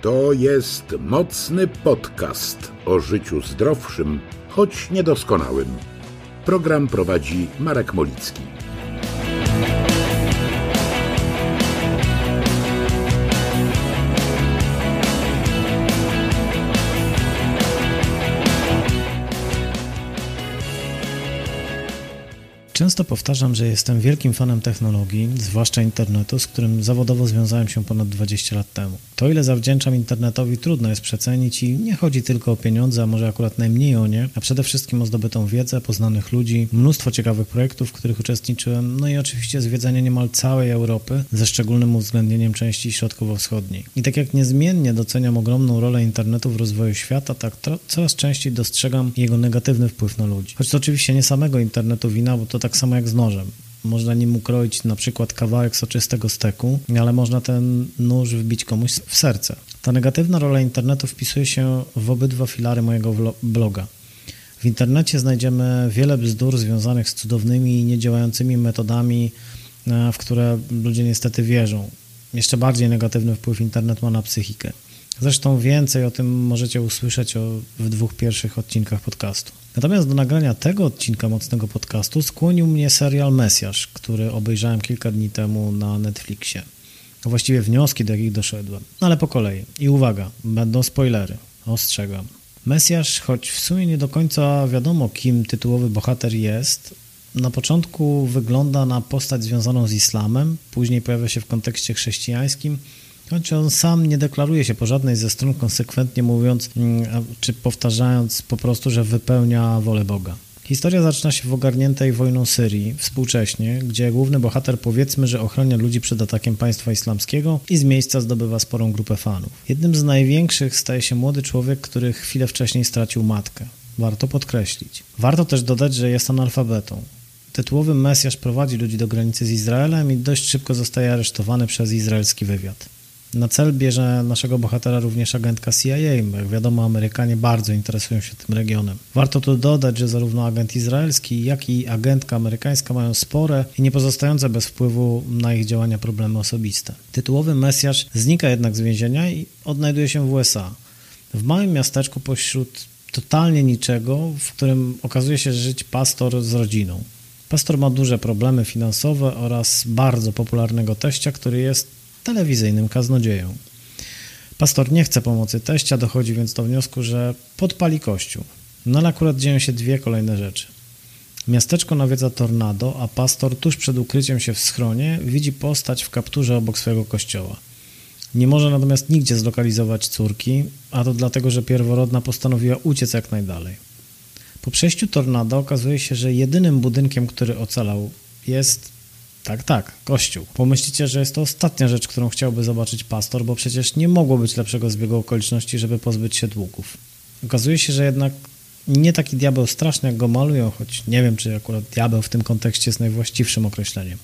To jest mocny podcast o życiu zdrowszym, choć niedoskonałym. Program prowadzi Marek Molicki. Często powtarzam, że jestem wielkim fanem technologii, zwłaszcza internetu, z którym zawodowo związałem się ponad 20 lat temu. To, ile zawdzięczam internetowi, trudno jest przecenić i nie chodzi tylko o pieniądze, a może akurat najmniej o nie, a przede wszystkim o zdobytą wiedzę, poznanych ludzi, mnóstwo ciekawych projektów, w których uczestniczyłem, no i oczywiście zwiedzanie niemal całej Europy, ze szczególnym uwzględnieniem części środkowo-wschodniej. I tak jak niezmiennie doceniam ogromną rolę internetu w rozwoju świata, tak coraz częściej dostrzegam jego negatywny wpływ na ludzi. Choć to oczywiście nie samego internetu wina, bo to tak samo jak z nożem. Można nim ukroić na przykład kawałek soczystego steku, ale można ten nóż wbić komuś w serce. Ta negatywna rola internetu wpisuje się w obydwa filary mojego bloga. W internecie znajdziemy wiele bzdur związanych z cudownymi i niedziałającymi metodami, e, w które ludzie niestety wierzą. Jeszcze bardziej negatywny wpływ internet ma na psychikę. Zresztą więcej o tym możecie usłyszeć w dwóch pierwszych odcinkach podcastu. Natomiast do nagrania tego odcinka mocnego podcastu skłonił mnie serial Mesjasz, który obejrzałem kilka dni temu na Netflixie. Właściwie wnioski, do jakich doszedłem. No ale po kolei. I uwaga, będą spoilery. Ostrzegam. Mesjasz, choć w sumie nie do końca wiadomo, kim tytułowy bohater jest, na początku wygląda na postać związaną z islamem, później pojawia się w kontekście chrześcijańskim, Choć on sam nie deklaruje się po żadnej ze stron konsekwentnie mówiąc, mm, czy powtarzając po prostu, że wypełnia wolę Boga. Historia zaczyna się w ogarniętej wojną Syrii, współcześnie, gdzie główny bohater powiedzmy, że ochrania ludzi przed atakiem państwa islamskiego i z miejsca zdobywa sporą grupę fanów. Jednym z największych staje się młody człowiek, który chwilę wcześniej stracił matkę. Warto podkreślić. Warto też dodać, że jest analfabetą. Tytułowy Mesjasz prowadzi ludzi do granicy z Izraelem i dość szybko zostaje aresztowany przez izraelski wywiad. Na cel bierze naszego bohatera również agentka CIA. Jak wiadomo, Amerykanie bardzo interesują się tym regionem. Warto tu dodać, że zarówno agent izraelski, jak i agentka amerykańska mają spore i nie pozostające bez wpływu na ich działania problemy osobiste. Tytułowy Mesjasz znika jednak z więzienia i odnajduje się w USA. W małym miasteczku pośród totalnie niczego, w którym okazuje się żyć pastor z rodziną. Pastor ma duże problemy finansowe oraz bardzo popularnego teścia, który jest telewizyjnym kaznodzieją. Pastor nie chce pomocy teścia, dochodzi więc do wniosku, że podpali kościół. No ale akurat dzieją się dwie kolejne rzeczy. Miasteczko nawiedza tornado, a pastor tuż przed ukryciem się w schronie widzi postać w kapturze obok swojego kościoła. Nie może natomiast nigdzie zlokalizować córki, a to dlatego, że pierworodna postanowiła uciec jak najdalej. Po przejściu tornado okazuje się, że jedynym budynkiem, który ocalał jest tak, tak, kościół. Pomyślicie, że jest to ostatnia rzecz, którą chciałby zobaczyć pastor, bo przecież nie mogło być lepszego zbiegu okoliczności, żeby pozbyć się długów. Okazuje się, że jednak nie taki diabeł straszny, jak go malują, choć nie wiem, czy akurat diabeł w tym kontekście jest najwłaściwszym określeniem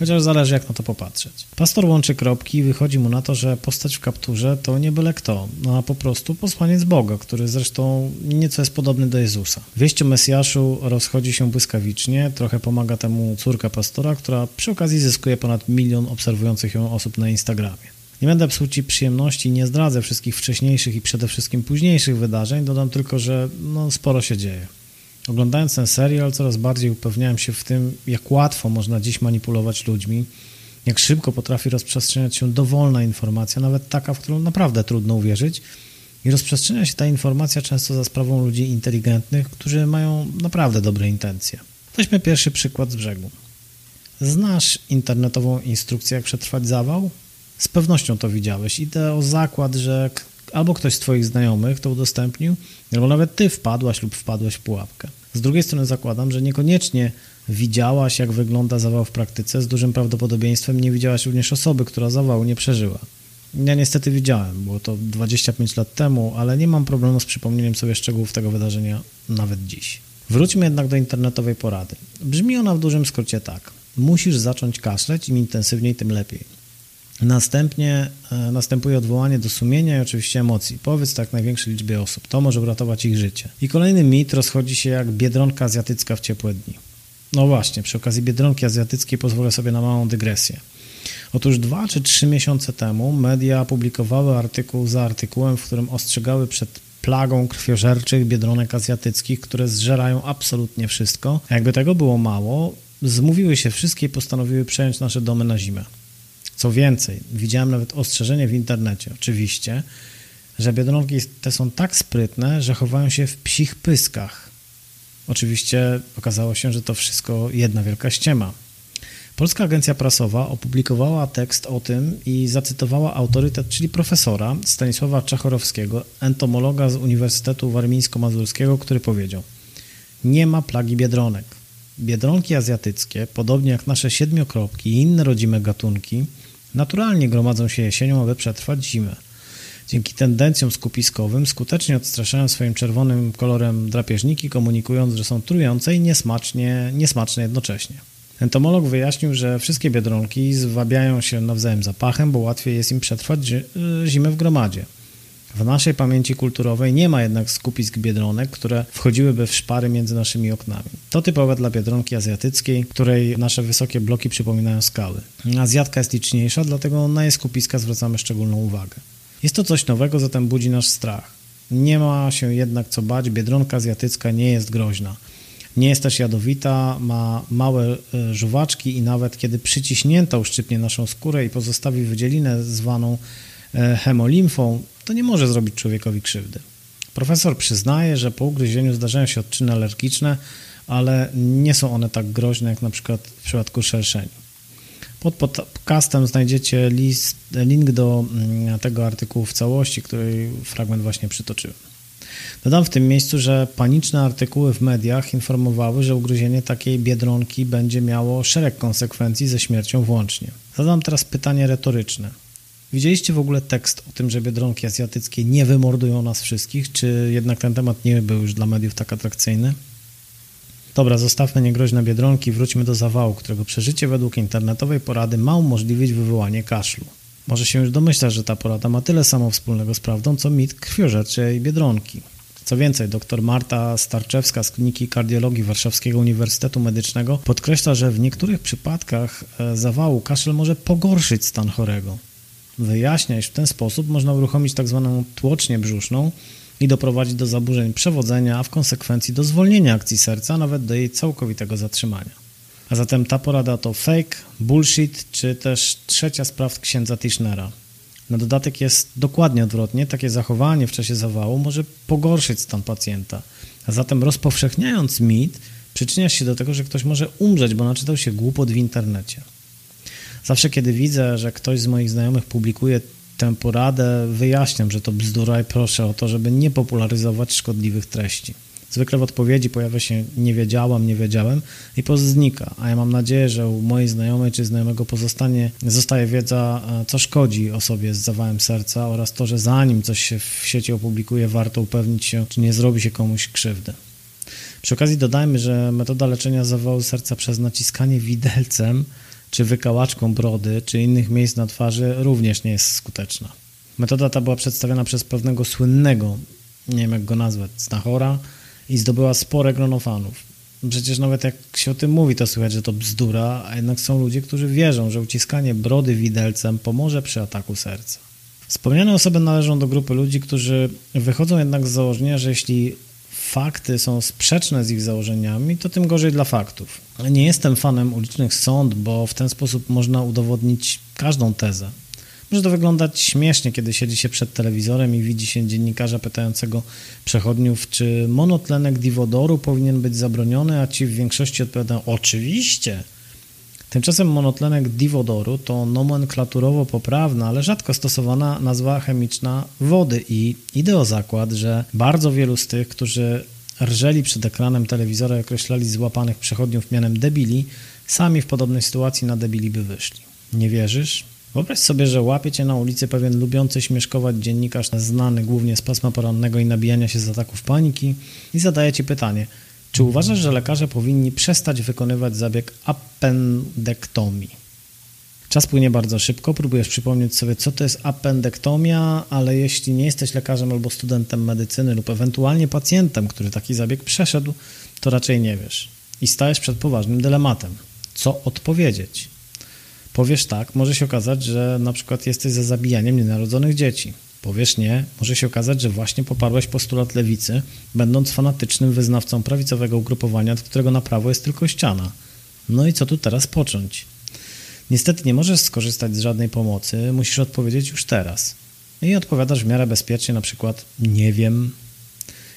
chociaż zależy jak na to popatrzeć. Pastor łączy kropki i wychodzi mu na to, że postać w kapturze to nie byle kto, no a po prostu posłaniec Boga, który zresztą nieco jest podobny do Jezusa. Wieść o Mesjaszu rozchodzi się błyskawicznie, trochę pomaga temu córka pastora, która przy okazji zyskuje ponad milion obserwujących ją osób na Instagramie. Nie będę psuł Ci przyjemności, nie zdradzę wszystkich wcześniejszych i przede wszystkim późniejszych wydarzeń, dodam tylko, że no, sporo się dzieje. Oglądając ten serial, coraz bardziej upewniałem się w tym, jak łatwo można dziś manipulować ludźmi, jak szybko potrafi rozprzestrzeniać się dowolna informacja, nawet taka, w którą naprawdę trudno uwierzyć. I rozprzestrzenia się ta informacja często za sprawą ludzi inteligentnych, którzy mają naprawdę dobre intencje. Weźmy pierwszy przykład z brzegu. Znasz internetową instrukcję, jak przetrwać zawał? Z pewnością to widziałeś. Idę o zakład, że albo ktoś z Twoich znajomych to udostępnił, albo nawet Ty wpadłaś lub wpadłeś w pułapkę. Z drugiej strony zakładam, że niekoniecznie widziałaś, jak wygląda zawał w praktyce. Z dużym prawdopodobieństwem nie widziałaś również osoby, która zawału nie przeżyła. Ja niestety widziałem, było to 25 lat temu, ale nie mam problemu z przypomnieniem sobie szczegółów tego wydarzenia nawet dziś. Wróćmy jednak do internetowej porady. Brzmi ona w dużym skrócie tak. Musisz zacząć kaszleć, im intensywniej, tym lepiej. Następnie e, następuje odwołanie do sumienia i oczywiście emocji. Powiedz tak największej liczbie osób. To może uratować ich życie. I kolejny mit rozchodzi się jak biedronka azjatycka w ciepłe dni. No właśnie, przy okazji biedronki azjatyckiej pozwolę sobie na małą dygresję. Otóż dwa czy trzy miesiące temu media publikowały artykuł za artykułem, w którym ostrzegały przed plagą krwiożerczych biedronek azjatyckich, które zżerają absolutnie wszystko. Jakby tego było mało, zmówiły się wszystkie i postanowiły przejąć nasze domy na zimę. Co więcej, widziałem nawet ostrzeżenie w internecie, oczywiście, że biedronki te są tak sprytne, że chowają się w psich pyskach. Oczywiście okazało się, że to wszystko jedna wielka ściema. Polska Agencja Prasowa opublikowała tekst o tym i zacytowała autorytet, czyli profesora Stanisława Czachorowskiego, entomologa z Uniwersytetu Warmińsko-Mazurskiego, który powiedział: Nie ma plagi biedronek. Biedronki azjatyckie, podobnie jak nasze siedmiokropki i inne rodzime gatunki, naturalnie gromadzą się jesienią, aby przetrwać zimę. Dzięki tendencjom skupiskowym skutecznie odstraszają swoim czerwonym kolorem drapieżniki, komunikując, że są trujące i niesmacznie, niesmaczne jednocześnie. Entomolog wyjaśnił, że wszystkie biedronki zwabiają się nawzajem zapachem, bo łatwiej jest im przetrwać y, zimę w gromadzie. W naszej pamięci kulturowej nie ma jednak skupisk biedronek, które wchodziłyby w szpary między naszymi oknami. To typowe dla biedronki azjatyckiej, której nasze wysokie bloki przypominają skały. Azjatka jest liczniejsza, dlatego na jej skupiska zwracamy szczególną uwagę. Jest to coś nowego, zatem budzi nasz strach. Nie ma się jednak co bać, biedronka azjatycka nie jest groźna. Nie jest też jadowita, ma małe e, żuwaczki i nawet kiedy przyciśnięta uszczypnie naszą skórę i pozostawi wydzielinę zwaną e, hemolimfą, to nie może zrobić człowiekowi krzywdy. Profesor przyznaje, że po ugryzieniu zdarzają się odczyny alergiczne, ale nie są one tak groźne jak na przykład w przypadku szerszeni. Pod podcastem znajdziecie list, link do mm, tego artykułu w całości, który fragment właśnie przytoczyłem. Dodam w tym miejscu, że paniczne artykuły w mediach informowały, że ugryzienie takiej biedronki będzie miało szereg konsekwencji ze śmiercią włącznie. Zadam teraz pytanie retoryczne. Widzieliście w ogóle tekst o tym, że biedronki azjatyckie nie wymordują nas wszystkich, czy jednak ten temat nie był już dla mediów tak atrakcyjny? Dobra, zostawmy niegroźne biedronki, wróćmy do zawału, którego przeżycie według internetowej porady ma umożliwić wywołanie kaszlu. Może się już domyślać, że ta porada ma tyle samo wspólnego z prawdą, co mit krwiożerczej biedronki. Co więcej, dr Marta Starczewska z Kliniki Kardiologii Warszawskiego Uniwersytetu Medycznego podkreśla, że w niektórych przypadkach e, zawału kaszel może pogorszyć stan chorego. Wyjaśnia, iż w ten sposób można uruchomić tzw. Tak tłocznię brzuszną i doprowadzić do zaburzeń przewodzenia, a w konsekwencji do zwolnienia akcji serca, nawet do jej całkowitego zatrzymania. A zatem ta porada to fake, bullshit, czy też trzecia spraw księdza Tischnera. Na dodatek jest dokładnie odwrotnie. Takie zachowanie w czasie zawału może pogorszyć stan pacjenta. A zatem rozpowszechniając mit, przyczyniasz się do tego, że ktoś może umrzeć, bo naczytał się głupot w internecie. Zawsze, kiedy widzę, że ktoś z moich znajomych publikuje tę poradę, wyjaśniam, że to bzdura i proszę o to, żeby nie popularyzować szkodliwych treści. Zwykle w odpowiedzi pojawia się nie wiedziałam, nie wiedziałem i post znika, a ja mam nadzieję, że u mojej znajomej czy znajomego pozostanie, zostaje wiedza, co szkodzi osobie z zawałem serca oraz to, że zanim coś się w sieci opublikuje, warto upewnić się, czy nie zrobi się komuś krzywdy. Przy okazji dodajmy, że metoda leczenia zawału serca przez naciskanie widelcem czy wykałaczką brody, czy innych miejsc na twarzy również nie jest skuteczna. Metoda ta była przedstawiona przez pewnego słynnego, nie wiem jak go nazwać, znachora, i zdobyła spore grono fanów. Przecież nawet jak się o tym mówi, to słychać, że to bzdura, a jednak są ludzie, którzy wierzą, że uciskanie brody widelcem pomoże przy ataku serca. Wspomniane osoby należą do grupy ludzi, którzy wychodzą jednak z założenia, że jeśli fakty są sprzeczne z ich założeniami, to tym gorzej dla faktów. Nie jestem fanem ulicznych sąd, bo w ten sposób można udowodnić każdą tezę. Może to wyglądać śmiesznie, kiedy siedzi się przed telewizorem i widzi się dziennikarza pytającego przechodniów, czy monotlenek diwodoru powinien być zabroniony, a ci w większości odpowiadają oczywiście. Tymczasem monotlenek diwodoru to nomenklaturowo poprawna, ale rzadko stosowana nazwa chemiczna wody i idę o zakład, że bardzo wielu z tych, którzy rżeli przed ekranem telewizora i określali złapanych przechodniów mianem debili, sami w podobnej sytuacji na debili by wyszli. Nie wierzysz? Wyobraź sobie, że łapie cię na ulicy pewien lubiący śmieszkować dziennikarz znany głównie z pasma porannego i nabijania się z ataków paniki i zadaje ci pytanie, czy uważasz, że lekarze powinni przestać wykonywać zabieg appendektomii? Czas płynie bardzo szybko, próbujesz przypomnieć sobie, co to jest appendektomia, ale jeśli nie jesteś lekarzem albo studentem medycyny lub ewentualnie pacjentem, który taki zabieg przeszedł, to raczej nie wiesz. I stajesz przed poważnym dylematem. Co odpowiedzieć? Powiesz tak, może się okazać, że na przykład jesteś za zabijaniem nienarodzonych dzieci. Powiesz nie, może się okazać, że właśnie poparłeś postulat lewicy, będąc fanatycznym wyznawcą prawicowego ugrupowania, od którego na prawo jest tylko ściana. No i co tu teraz począć? Niestety nie możesz skorzystać z żadnej pomocy, musisz odpowiedzieć już teraz. I odpowiadasz w miarę bezpiecznie, na przykład nie wiem.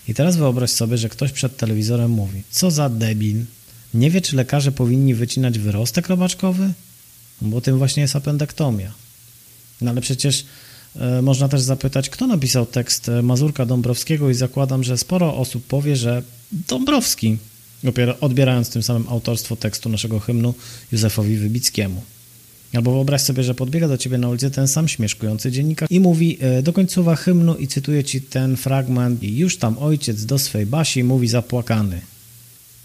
I teraz wyobraź sobie, że ktoś przed telewizorem mówi: Co za debil? Nie wie, czy lekarze powinni wycinać wyrostek robaczkowy? Bo tym właśnie jest apendektomia. No ale przecież można też zapytać, kto napisał tekst e, Mazurka Dąbrowskiego i zakładam, że sporo osób powie, że Dąbrowski, odbierając tym samym autorstwo tekstu naszego hymnu Józefowi Wybickiemu. Albo wyobraź sobie, że podbiega do ciebie na ulicy ten sam śmieszkujący dziennikarz i mówi e, do końcowa hymnu i cytuję ci ten fragment i już tam ojciec do swej basi mówi zapłakany.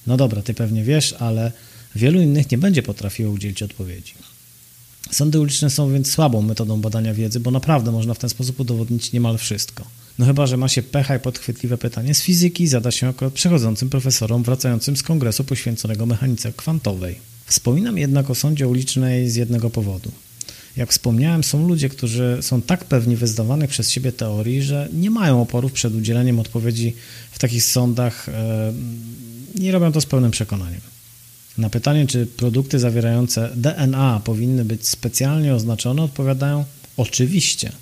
No dobra, ty pewnie wiesz, ale wielu innych nie będzie potrafiło udzielić odpowiedzi. Sądy uliczne są więc słabą metodą badania wiedzy, bo naprawdę można w ten sposób udowodnić niemal wszystko. No chyba, że ma się pecha i podchwytliwe pytanie z fizyki zada się akurat przechodzącym profesorom wracającym z kongresu poświęconego mechanice kwantowej. Wspominam jednak o sądzie ulicznej z jednego powodu. Jak wspomniałem, są ludzie, którzy są tak pewni wyzdawanych przez siebie teorii, że nie mają oporów przed udzieleniem odpowiedzi w takich sądach e, i robią to z pełnym przekonaniem. Na pytanie, czy produkty zawierające DNA powinny być specjalnie oznaczone, odpowiadają oczywiście.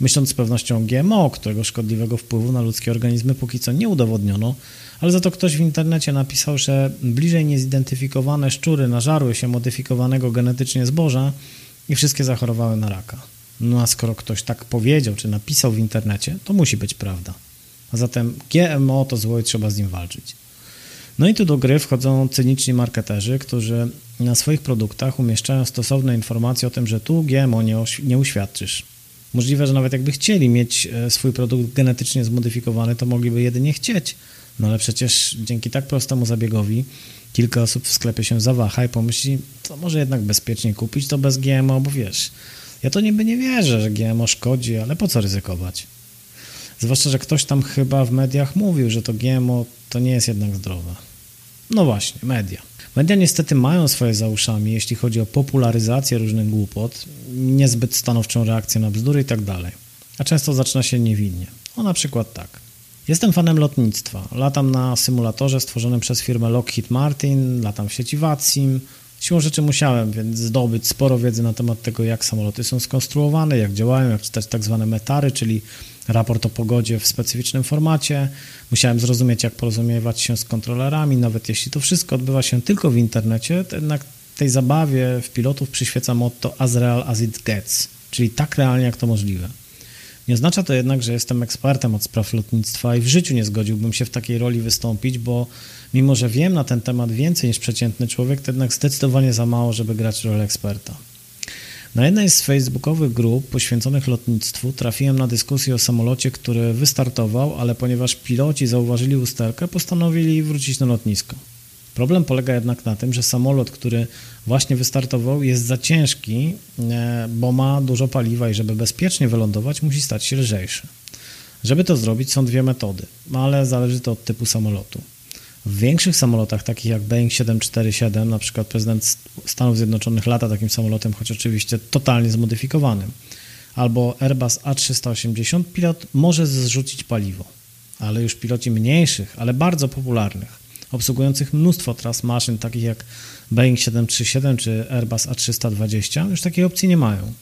Myśląc z pewnością GMO, którego szkodliwego wpływu na ludzkie organizmy póki co nie udowodniono, ale za to ktoś w internecie napisał, że bliżej niezidentyfikowane szczury nażarły się modyfikowanego genetycznie zboża i wszystkie zachorowały na raka. No a skoro ktoś tak powiedział czy napisał w internecie, to musi być prawda. A zatem GMO to zło i trzeba z nim walczyć. No i tu do gry wchodzą cyniczni marketerzy, którzy na swoich produktach umieszczają stosowne informacje o tym, że tu GMO nie, nie uświadczysz. Możliwe, że nawet jakby chcieli mieć e, swój produkt genetycznie zmodyfikowany, to mogliby jedynie chcieć. No ale przecież dzięki tak prostemu zabiegowi kilka osób w sklepie się zawaha i pomyśli, to może jednak bezpiecznie kupić to bez GMO, bo wiesz, ja to niby nie wierzę, że GMO szkodzi, ale po co ryzykować? Zwłaszcza, że ktoś tam chyba w mediach mówił, że to GMO to nie jest jednak zdrowe. No właśnie, media. Media niestety mają swoje za uszami, jeśli chodzi o popularyzację różnych głupot, niezbyt stanowczą reakcję na bzdury i tak. A często zaczyna się niewinnie. O na przykład tak. Jestem fanem lotnictwa. Latam na symulatorze stworzonym przez firmę Lockheed Martin, latam w sieci VATSIM. Siłą rzeczy musiałem więc zdobyć sporo wiedzy na temat tego, jak samoloty są skonstruowane, jak działają, jak czytać tak zwane metary, czyli raport o pogodzie w specyficznym formacie. Musiałem zrozumieć, jak porozumiewać się z kontrolerami, nawet jeśli to wszystko odbywa się tylko w internecie, to jednak tej zabawie w pilotów przyświeca motto as real as it gets, czyli tak realnie, jak to możliwe. Nie oznacza to jednak, że jestem ekspertem od spraw lotnictwa i w życiu nie zgodziłbym się w takiej roli wystąpić, bo mimo, że wiem na ten temat więcej niż przeciętny człowiek, to jednak zdecydowanie za mało, żeby grać rolę eksperta. Na jednej z facebookowych grup poświęconych lotnictwu trafiłem na dyskusję o samolocie, który wystartował, ale ponieważ piloci zauważyli usterkę, postanowili wrócić na lotnisko. Problem polega jednak na tym, że samolot, który właśnie wystartował, jest za ciężki, e, bo ma dużo paliwa i żeby bezpiecznie wylądować, musi stać się lżejszy. Żeby to zrobić, są dwie metody, ale zależy to od typu samolotu. W większych samolotach, takich jak Boeing 747, na przykład prezydent Stanów Zjednoczonych lata takim samolotem, choć oczywiście totalnie zmodyfikowanym, albo Airbus A380, pilot może zrzucić paliwo. Ale już piloci mniejszych, ale bardzo popularnych, obsługujących mnóstwo tras maszyn, takich jak Boeing 737 czy Airbus A320, już takiej opcji nie mają.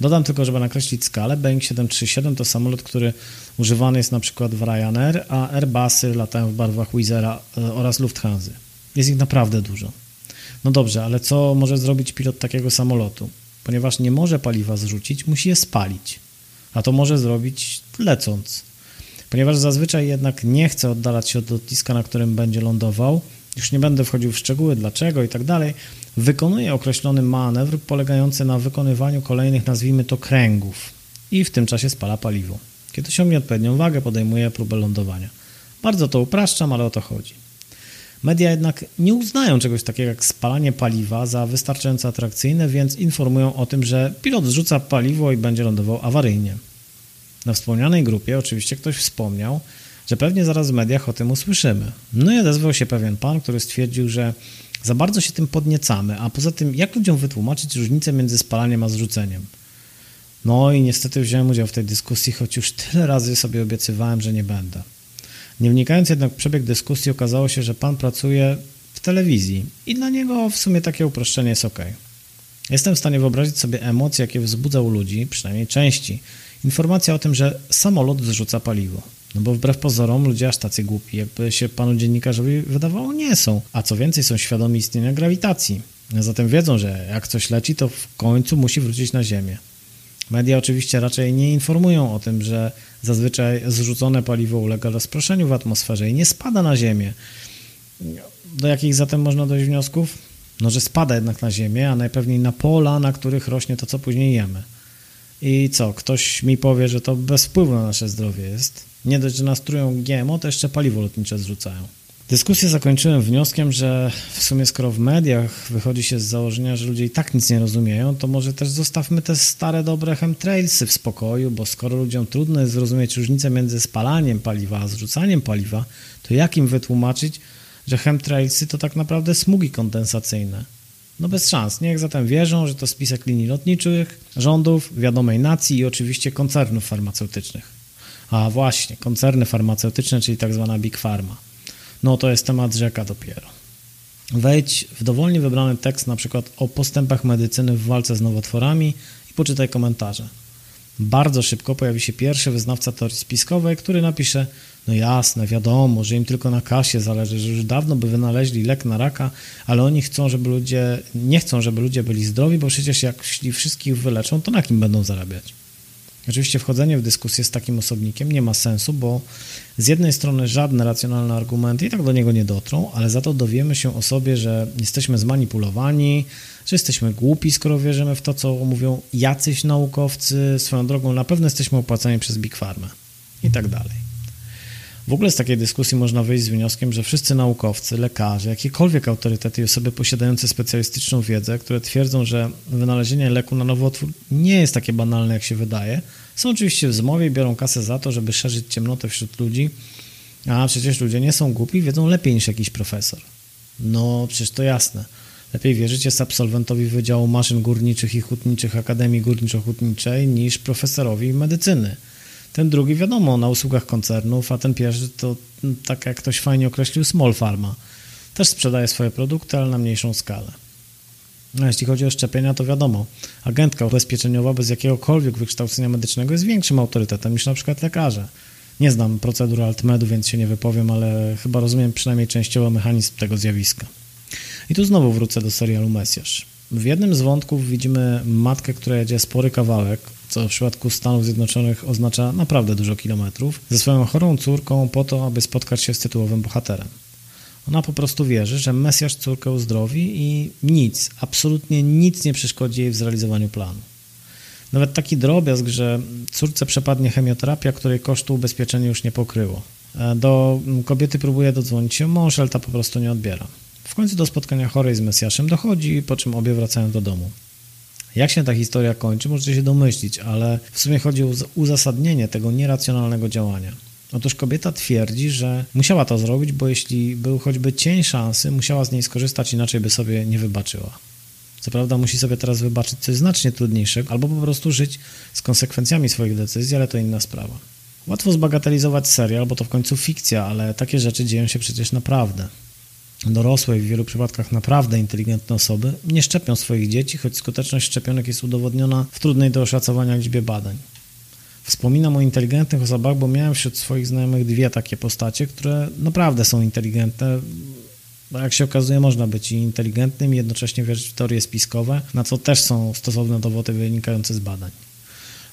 Dodam tylko, żeby nakreślić skalę, Boeing 737 to samolot, który używany jest na przykład w Ryanair, a Airbusy latają w barwach Wizera e, oraz Lufthansa. Jest ich naprawdę dużo. No dobrze, ale co może zrobić pilot takiego samolotu? Ponieważ nie może paliwa zrzucić, musi je spalić. A to może zrobić lecąc. Ponieważ zazwyczaj jednak nie chce oddalać się od lotniska, na którym będzie lądował, już nie będę wchodził w szczegóły, dlaczego i tak dalej, wykonuje określony manewr polegający na wykonywaniu kolejnych, nazwijmy to, kręgów i w tym czasie spala paliwo. Kiedy osiągnie odpowiednią wagę, podejmuje próbę lądowania. Bardzo to upraszczam, ale o to chodzi. Media jednak nie uznają czegoś takiego jak spalanie paliwa za wystarczająco atrakcyjne, więc informują o tym, że pilot zrzuca paliwo i będzie lądował awaryjnie. Na wspomnianej grupie oczywiście ktoś wspomniał, że pewnie zaraz w mediach o tym usłyszymy. No i odezwał się pewien pan, który stwierdził, że Za bardzo się tym podniecamy, a poza tym, jak ludziom wytłumaczyć różnicę między spalaniem a zrzuceniem? No i niestety wziąłem udział w tej dyskusji, choć już tyle razy sobie obiecywałem, że nie będę. Nie wnikając jednak w przebieg dyskusji, okazało się, że pan pracuje w telewizji i dla niego w sumie takie uproszczenie jest ok. Jestem w stanie wyobrazić sobie emocje, jakie wzbudza u ludzi, przynajmniej części, informacja o tym, że samolot zrzuca paliwo. No bo wbrew pozorom ludzie aż tacy głupi, jakby się panu dziennikarzowi wydawało, nie są. A co więcej, są świadomi istnienia grawitacji. A zatem wiedzą, że jak coś leci, to w końcu musi wrócić na Ziemię. Media oczywiście raczej nie informują o tym, że zazwyczaj zrzucone paliwo ulega rozproszeniu w atmosferze i nie spada na Ziemię. Do jakich zatem można dojść wniosków? No, że spada jednak na Ziemię, a najpewniej na pola, na których rośnie to, co później jemy. I co, ktoś mi powie, że to bez wpływu na nasze zdrowie jest. Nie dość, że nas trują GMO, to jeszcze paliwo lotnicze zrzucają. Dyskusję zakończyłem wnioskiem, że w sumie skoro w mediach wychodzi się z założenia, że ludzie i tak nic nie rozumieją, to może też zostawmy te stare, dobre chemtrailsy w spokoju, bo skoro ludziom trudno jest zrozumieć różnicę między spalaniem paliwa a zrzucaniem paliwa, to jak im wytłumaczyć, że chemtrailsy to tak naprawdę smugi kondensacyjne? No bez szans. Niech zatem wierzą, że to spisek linii lotniczych, rządów, wiadomej nacji i oczywiście koncernów farmaceutycznych. A właśnie, koncerny farmaceutyczne, czyli tak zwana Big Pharma no to jest temat rzeka dopiero. Wejdź w dowolnie wybrany tekst, na przykład o postępach medycyny w walce z nowotworami i poczytaj komentarze. Bardzo szybko pojawi się pierwszy wyznawca teorii spiskowej, który napisze: No jasne, wiadomo, że im tylko na kasie zależy, że już dawno by wynaleźli lek na raka, ale oni chcą, żeby ludzie, nie chcą, żeby ludzie byli zdrowi, bo przecież jak wszystkich wyleczą, to na kim będą zarabiać? Oczywiście wchodzenie w dyskusję z takim osobnikiem nie ma sensu, bo z jednej strony żadne racjonalne argumenty i tak do niego nie dotrą, ale za to dowiemy się o sobie, że jesteśmy zmanipulowani, że jesteśmy głupi, skoro wierzymy w to, co mówią jacyś naukowcy. Swoją drogą na pewno jesteśmy opłacani przez Big Pharma i tak dalej. W ogóle z takiej dyskusji można wyjść z wnioskiem, że wszyscy naukowcy, lekarze, jakiekolwiek autorytety i osoby posiadające specjalistyczną wiedzę, które twierdzą, że wynalezienie leku na nowotwór nie jest takie banalne, jak się wydaje, są oczywiście w zmowie i biorą kasę za to, żeby szerzyć ciemnotę wśród ludzi, a przecież ludzie nie są głupi, wiedzą lepiej niż jakiś profesor. No, przecież to jasne. Lepiej wierzyć jest absolwentowi Wydziału Maszyn Górniczych i Hutniczych Akademii Górniczo-Hutniczej niż profesorowi medycyny. Ten drugi, wiadomo, na usługach koncernów, a ten pierwszy to, tak jak ktoś fajnie określił, small pharma. Też sprzedaje swoje produkty, ale na mniejszą skalę. No, jeśli chodzi o szczepienia, to wiadomo, agentka ubezpieczeniowa bez jakiegokolwiek wykształcenia medycznego jest większym autorytetem niż na przykład lekarze. Nie znam procedur Altmedu, więc się nie wypowiem, ale chyba rozumiem przynajmniej częściowo mechanizm tego zjawiska. I tu znowu wrócę do serialu Mesjasz. W jednym z wątków widzimy matkę, która jedzie spory kawałek, co w przypadku Stanów Zjednoczonych oznacza naprawdę dużo kilometrów, ze swoją chorą córką po to, aby spotkać się z tytułowym bohaterem. Ona po prostu wierzy, że Mesjasz córkę uzdrowi i nic, absolutnie nic nie przeszkodzi jej w zrealizowaniu planu. Nawet taki drobiazg, że córce przepadnie chemioterapia, której kosztu ubezpieczenie już nie pokryło. E, do kobiety próbuje dodzwonić się mąż, ale ta po prostu nie odbiera. W końcu do spotkania chorej z Mesjaszem dochodzi, po czym obie wracają do domu. Jak się ta historia kończy, możecie się domyślić, ale w sumie chodzi o uzasadnienie tego nieracjonalnego działania. Otóż kobieta twierdzi, że musiała to zrobić, bo jeśli był choćby cień szansy, musiała z niej skorzystać, inaczej by sobie nie wybaczyła. Co prawda musi sobie teraz wybaczyć coś znacznie trudniejszego, albo po prostu żyć z konsekwencjami swoich decyzji, ale to inna sprawa. Łatwo zbagatelizować serial, bo to w końcu fikcja, ale takie rzeczy dzieją się przecież naprawdę dorosłe i w wielu przypadkach naprawdę inteligentne osoby nie szczepią swoich dzieci, choć skuteczność szczepionek jest udowodniona w trudnej do oszacowania liczbie badań. Wspominam o inteligentnych osobach, bo miałem wśród swoich znajomych dwie takie postacie, które naprawdę są inteligentne. Bo jak się okazuje, można być i inteligentnym i jednocześnie wierzyć w teorie spiskowe, na co też są stosowne dowody wynikające z badań.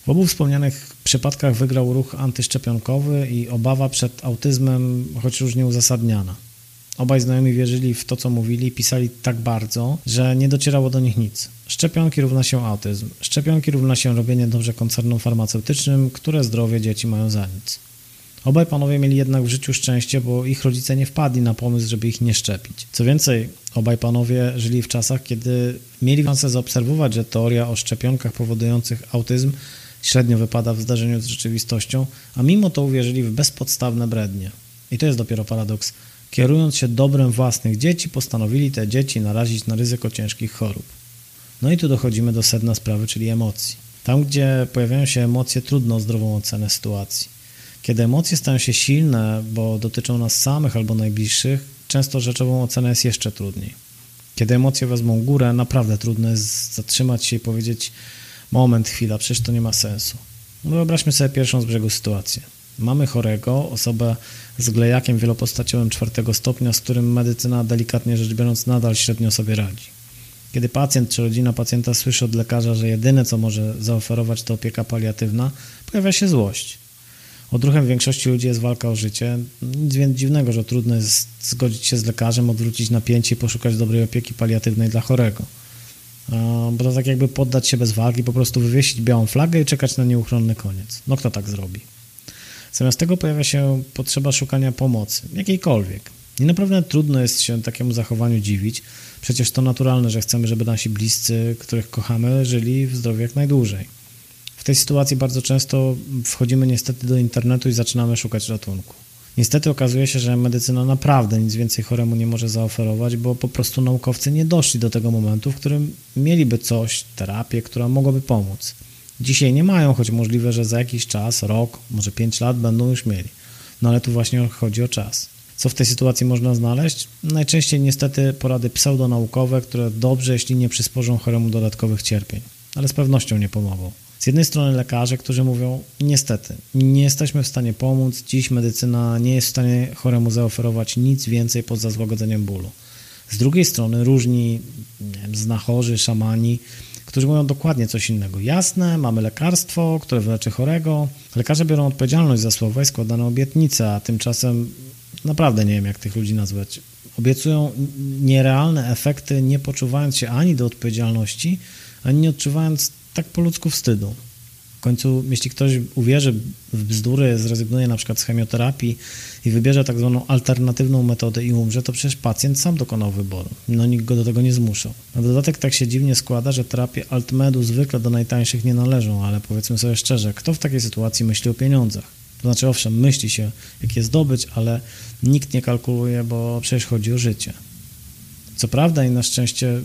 W obu wspomnianych przypadkach wygrał ruch antyszczepionkowy i obawa przed autyzmem, choć różnie uzasadniana. Obaj znajomi wierzyli w to, co mówili, pisali tak bardzo, że nie docierało do nich nic. Szczepionki równa się autyzm. Szczepionki równa się robienie dobrze koncernom farmaceutycznym, które zdrowie dzieci mają za nic. Obaj panowie mieli jednak w życiu szczęście, bo ich rodzice nie wpadli na pomysł, żeby ich nie szczepić. Co więcej, obaj panowie żyli w czasach, kiedy mieli szansę zaobserwować, że teoria o szczepionkach powodujących autyzm średnio wypada w zdarzeniu z rzeczywistością, a mimo to uwierzyli w bezpodstawne brednie. I to jest dopiero paradoks kierując się dobrem własnych dzieci, postanowili te dzieci narazić na ryzyko ciężkich chorób. No i tu dochodzimy do sedna sprawy, czyli emocji. Tam, gdzie pojawiają się emocje, trudno zdrową ocenę sytuacji. Kiedy emocje stają się silne, bo dotyczą nas samych albo najbliższych, często rzeczową ocenę jest jeszcze trudniej. Kiedy emocje wezmą górę, naprawdę trudno jest zatrzymać się i powiedzieć: Moment, chwila, przecież to nie ma sensu. No wyobraźmy sobie pierwszą z brzegu sytuację. Mamy chorego, osobę z glejakiem wielopostaciowym czwartego stopnia, z którym medycyna, delikatnie rzecz biorąc, nadal średnio sobie radzi. Kiedy pacjent czy rodzina pacjenta słyszy od lekarza, że jedyne co może zaoferować to opieka paliatywna, pojawia się złość. Odruchem większości ludzi jest walka o życie. Nic więc dziwnego, że trudno jest zgodzić się z lekarzem, odwrócić napięcie i poszukać dobrej opieki paliatywnej dla chorego. Bo to tak jakby poddać się bez walki, po prostu wywiesić białą flagę i czekać na nieuchronny koniec. No kto tak zrobi? Zamiast tego pojawia się potrzeba szukania pomocy, jakiejkolwiek. I naprawdę trudno jest się takiemu zachowaniu dziwić. Przecież to naturalne, że chcemy, żeby nasi bliscy, których kochamy, żyli w zdrowiu jak najdłużej. W tej sytuacji bardzo często wchodzimy niestety do internetu i zaczynamy szukać ratunku. Niestety okazuje się, że medycyna naprawdę nic więcej choremu nie może zaoferować, bo po prostu naukowcy nie doszli do tego momentu, w którym mieliby coś, terapię, która mogłaby pomóc. Dzisiaj nie mają, choć możliwe, że za jakiś czas, rok, może 5 lat będą już mieli. No ale tu właśnie chodzi o czas. Co w tej sytuacji można znaleźć? Najczęściej niestety porady pseudonaukowe, które dobrze, jeśli nie przysporzą choremu dodatkowych cierpień, ale z pewnością nie pomogą. Z jednej strony lekarze, którzy mówią, niestety, nie jesteśmy w stanie pomóc, dziś medycyna nie jest w stanie choremu zaoferować nic więcej poza złagodzeniem bólu. Z drugiej strony różni wiem, znachorzy, szamani, którzy mówią dokładnie coś innego. Jasne, mamy lekarstwo, które wyleczy chorego. Lekarze biorą odpowiedzialność za słowa i składane obietnice, a tymczasem naprawdę nie wiem, jak tych ludzi nazwać. Obiecują nierealne efekty, nie poczuwając się ani do odpowiedzialności, ani nie odczuwając tak po ludzku wstydu. Końcu, jeśli ktoś uwierzy w bzdury, zrezygnuje na przykład z chemioterapii i wybierze tak zwaną alternatywną metodę i umrze, to przecież pacjent sam dokonał wyboru. No nikt go do tego nie zmuszał. Na dodatek tak się dziwnie składa, że terapie altmedu zwykle do najtańszych nie należą, ale powiedzmy sobie szczerze, kto w takiej sytuacji myśli o pieniądzach? To znaczy, owszem, myśli się, jak je zdobyć, ale nikt nie kalkuluje, bo przecież chodzi o życie. Co prawda i na szczęście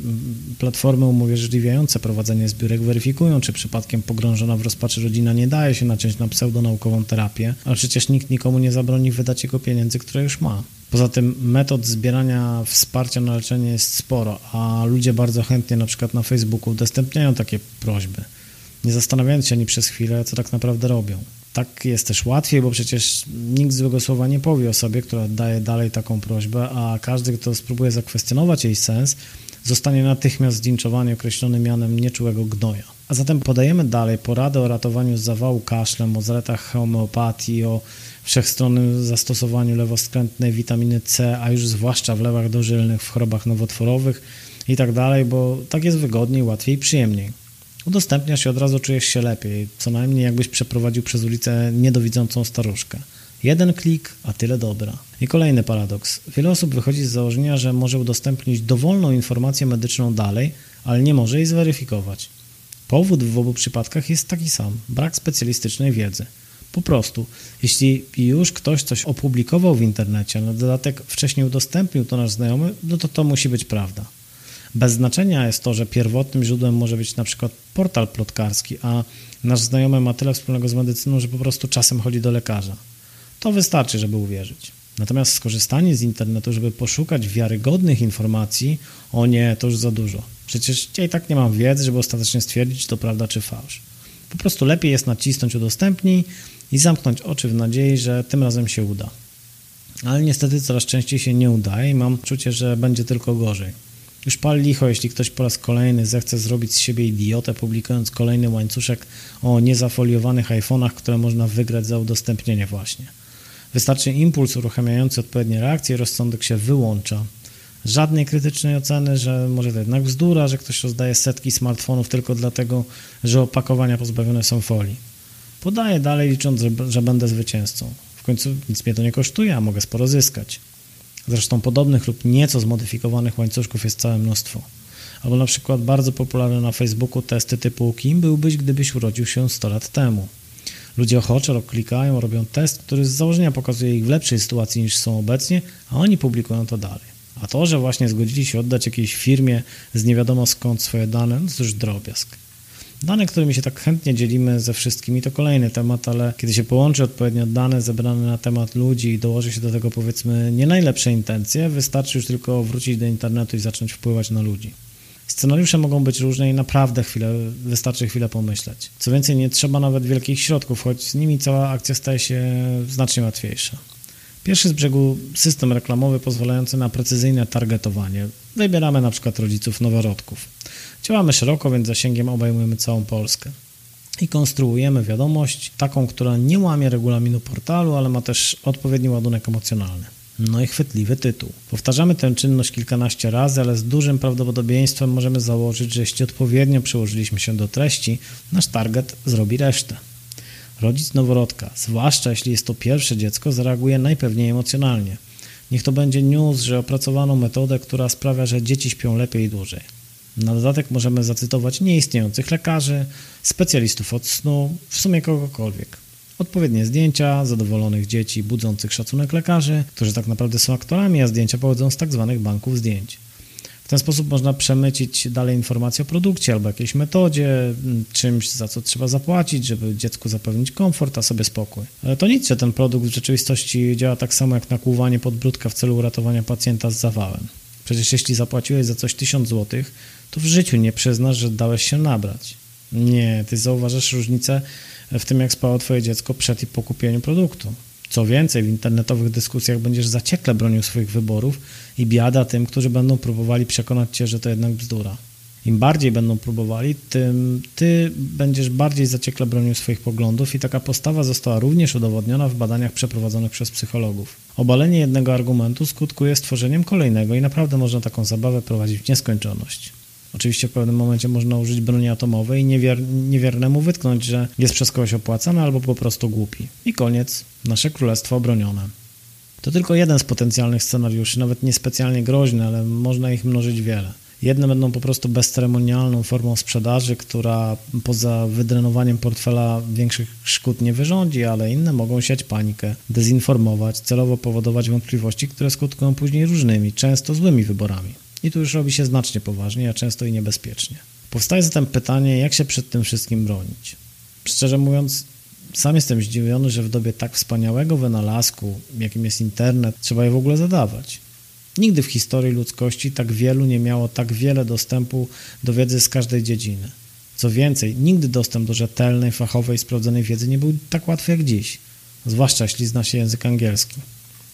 platformy umożliwiające prowadzenie zbiórek weryfikują, czy przypadkiem pogrążona w rozpaczy rodzina nie daje się naciąć na pseudonaukową terapię, ale przecież nikt nikomu nie zabroni wydać jego pieniędzy, które już ma. Poza tym metod zbierania wsparcia na leczenie jest sporo, a ludzie bardzo chętnie na przykład na Facebooku udostępniają takie prośby, nie zastanawiając się ani przez chwilę, co tak naprawdę robią tak jest też łatwiej, bo przecież nikt złego słowa nie powie osobie, która daje dalej taką prośbę, a każdy, kto spróbuje zakwestionować jej sens, zostanie natychmiast zdinczowany określonym mianem nieczułego gnoja. A zatem podajemy dalej poradę o ratowaniu z zawału kaszlem, o zaletach homeopatii, o wszechstronnym zastosowaniu lewoskrętnej witaminy C, a już zwłaszcza w lewach dożylnych, w chorobach nowotworowych i tak dalej, bo tak jest wygodniej, łatwiej i przyjemniej udostępniasz i od razu czujesz się lepiej, co najmniej jakbyś przeprowadził przez ulicę niedowidzącą staruszkę. Jeden klik, a tyle dobra. I kolejny paradoks. Wiele osób wychodzi z założenia, że może udostępnić dowolną informację medyczną dalej, ale nie może jej zweryfikować. Powód w obu przypadkach jest taki sam brak specjalistycznej wiedzy. Po prostu, jeśli już ktoś coś opublikował w internecie, a na dodatek wcześniej udostępnił to nasz znajomy, no to to musi być prawda. Bez znaczenia jest to, że pierwotnym źródłem może być na przykład portal plotkarski, a nasz znajomy ma tyle wspólnego z medycyną, że po prostu czasem chodzi do lekarza. To wystarczy, żeby uwierzyć. Natomiast skorzystanie z internetu, żeby poszukać wiarygodnych informacji, o nie, to już za dużo. Przecież ja i tak nie mam wiedzy, żeby ostatecznie stwierdzić, czy to prawda, czy fałsz. Po prostu lepiej jest nacisnąć udostępnij i zamknąć oczy w nadziei, że tym razem się uda. Ale niestety coraz częściej się nie udaje i mam poczucie, że będzie tylko gorzej. Już pal licho, jeśli ktoś po raz kolejny zechce zrobić z siebie idiotę, publikując kolejny łańcuszek o niezafoliowanych iPhone'ach, które można wygrać za udostępnienie właśnie. Wystarczy impuls uruchamiający odpowiednie reakcje rozsądek się wyłącza. Żadnej krytycznej oceny, że może to jednak bzdura, że ktoś rozdaje setki smartfonów tylko dlatego, że opakowania pozbawione są folii. Podaję dalej, licząc, że, że będę zwycięzcą. W końcu nic mnie to nie kosztuje, a mogę sporo zyskać. Zresztą podobnych lub nieco zmodyfikowanych łańcuszków jest całe mnóstwo. Albo na przykład bardzo popularne na Facebooku testy typu kim byłbyś, gdybyś urodził się 100 lat temu. Ludzie ochoczo klikają, robią test, który z założenia pokazuje ich w lepszej sytuacji niż są obecnie, a oni publikują to dalej. A to, że właśnie zgodzili się oddać jakiejś firmie z nie wiadomo skąd swoje dane, no to już drobiazg. Dane, którymi się tak chętnie dzielimy ze wszystkimi, to kolejny temat, ale kiedy się połączy odpowiednio dane zebrane na temat ludzi i dołoży się do tego powiedzmy nie najlepsze intencje, wystarczy już tylko wrócić do internetu i zacząć wpływać na ludzi. Scenariusze mogą być różne i naprawdę chwilę, wystarczy chwilę pomyśleć. Co więcej, nie trzeba nawet wielkich środków, choć z nimi cała akcja staje się znacznie łatwiejsza. Pierwszy z brzegu system reklamowy pozwalający na precyzyjne targetowanie. Wybieramy na przykład rodziców noworodków. Działamy szeroko, więc zasięgiem obejmujemy całą Polskę. I konstruujemy wiadomość, taką, która nie łamie regulaminu portalu, ale ma też odpowiedni ładunek emocjonalny. No i chwytliwy tytuł. Powtarzamy tę czynność kilkanaście razy, ale z dużym prawdopodobieństwem możemy założyć, że jeśli odpowiednio przyłożyliśmy się do treści, nasz target zrobi resztę. Rodzic noworodka, zwłaszcza jeśli jest to pierwsze dziecko, zareaguje najpewniej emocjonalnie. Niech to będzie news, że opracowano metodę, która sprawia, że dzieci śpią lepiej i dłużej. Na dodatek możemy zacytować nieistniejących lekarzy, specjalistów od snu, w sumie kogokolwiek. Odpowiednie zdjęcia zadowolonych dzieci budzących szacunek lekarzy, którzy tak naprawdę są aktorami, a zdjęcia pochodzą z tak zwanych banków zdjęć. W ten sposób można przemycić dalej informacje o produkcie albo jakiejś metodzie, czymś, za co trzeba zapłacić, żeby dziecku zapewnić komfort, a sobie spokój. Ale to nic, że ten produkt w rzeczywistości działa tak samo jak nakłuwanie podbródka w celu uratowania pacjenta z zawałem. Przecież jeśli zapłaciłeś za coś 1000 zł, to w życiu nie przyznasz, że dałeś się nabrać. Nie, ty zauważasz różnicę w tym, jak spało twoje dziecko przed i po kupieniu produktu. Co więcej, w internetowych dyskusjach będziesz zaciekle bronił swoich wyborów i biada tym, którzy będą próbowali przekonać cię, że to jednak bzdura. Im bardziej będą próbowali, tym ty będziesz bardziej zaciekle bronił swoich poglądów i taka postawa została również udowodniona w badaniach przeprowadzonych przez psychologów. Obalenie jednego argumentu skutkuje stworzeniem kolejnego i naprawdę można taką zabawę prowadzić w nieskończoność. Oczywiście w pewnym momencie można użyć broni atomowej i niewier niewiernemu wytknąć, że jest przez kogoś opłacany albo po prostu głupi. I koniec, nasze królestwo obronione. To tylko jeden z potencjalnych scenariuszy, nawet niespecjalnie groźny, ale można ich mnożyć wiele. Jedne będą po prostu bezceremonialną formą sprzedaży, która poza wydrenowaniem portfela większych szkód nie wyrządzi, ale inne mogą siać panikę, dezinformować, celowo powodować wątpliwości, które skutkują później różnymi, często złymi wyborami. I tu już robi się znacznie poważnie, a często i niebezpiecznie. Powstaje zatem pytanie, jak się przed tym wszystkim bronić. Szczerze mówiąc, sam jestem zdziwiony, że w dobie tak wspaniałego wynalazku, jakim jest internet, trzeba je w ogóle zadawać. Nigdy w historii ludzkości tak wielu nie miało tak wiele dostępu do wiedzy z każdej dziedziny. Co więcej, nigdy dostęp do rzetelnej, fachowej, sprawdzonej wiedzy nie był tak łatwy jak dziś, zwłaszcza jeśli zna się język angielski.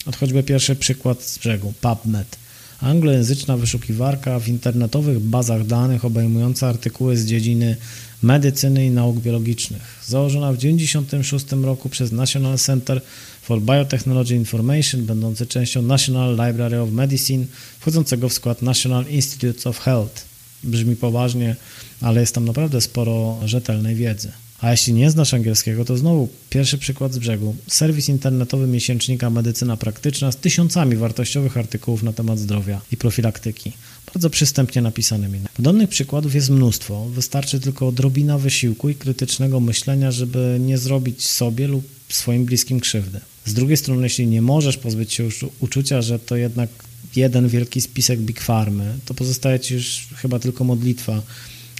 Od choćby pierwszy przykład z brzegu, PubMed – anglojęzyczna wyszukiwarka w internetowych bazach danych obejmująca artykuły z dziedziny medycyny i nauk biologicznych. Założona w 1996 roku przez National Center for Biotechnology Information, będący częścią National Library of Medicine, wchodzącego w skład National Institutes of Health. Brzmi poważnie, ale jest tam naprawdę sporo rzetelnej wiedzy. A jeśli nie znasz angielskiego, to znowu pierwszy przykład z brzegu. Serwis internetowy miesięcznika Medycyna Praktyczna z tysiącami wartościowych artykułów na temat zdrowia i profilaktyki. Bardzo przystępnie napisanymi. Podobnych przykładów jest mnóstwo. Wystarczy tylko odrobina wysiłku i krytycznego myślenia, żeby nie zrobić sobie lub swoim bliskim krzywdy. Z drugiej strony, jeśli nie możesz pozbyć się uczucia, że to jednak jeden wielki spisek Big Farmy, to pozostaje ci już chyba tylko modlitwa,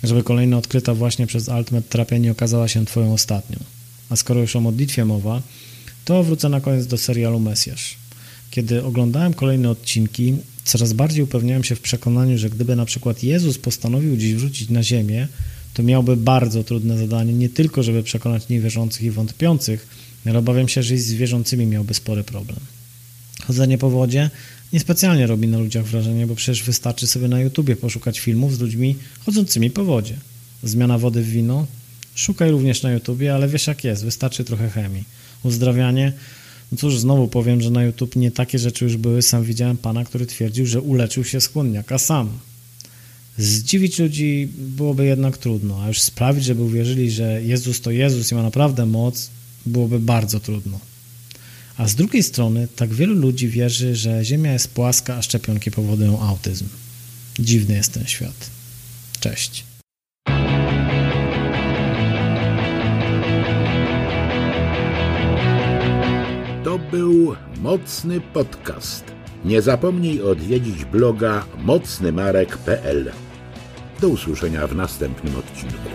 żeby kolejna odkryta właśnie przez Altmet terapia nie okazała się twoją ostatnią. A skoro już o modlitwie mowa, to wrócę na koniec do serialu Mesjasz. Kiedy oglądałem kolejne odcinki, coraz bardziej upewniałem się w przekonaniu, że gdyby na przykład Jezus postanowił dziś wrócić na ziemię, to miałby bardzo trudne zadanie, nie tylko żeby przekonać niewierzących i wątpiących, ale obawiam się, że i z wierzącymi miałby spory problem. Chodzenie po wodzie niespecjalnie robi na ludziach wrażenie, bo przecież wystarczy sobie na YouTubie poszukać filmów z ludźmi chodzącymi po wodzie. Zmiana wody w wino? Szukaj również na YouTubie, ale wiesz jak jest, wystarczy trochę chemii. Uzdrawianie? No cóż, znowu powiem, że na YouTube nie takie rzeczy już były. Sam widziałem pana, który twierdził, że uleczył się z chłodniaka sam. Zdziwić ludzi byłoby jednak trudno, a już sprawić, żeby uwierzyli, że Jezus to Jezus i ma naprawdę moc, byłoby bardzo trudno. A z drugiej strony tak wielu ludzi wierzy, że Ziemia jest płaska, a szczepionki powodują autyzm. Dziwny jest ten świat. Cześć. To był mocny podcast. Nie zapomnij odwiedzić bloga mocnymarek.pl. Do usłyszenia w następnym odcinku.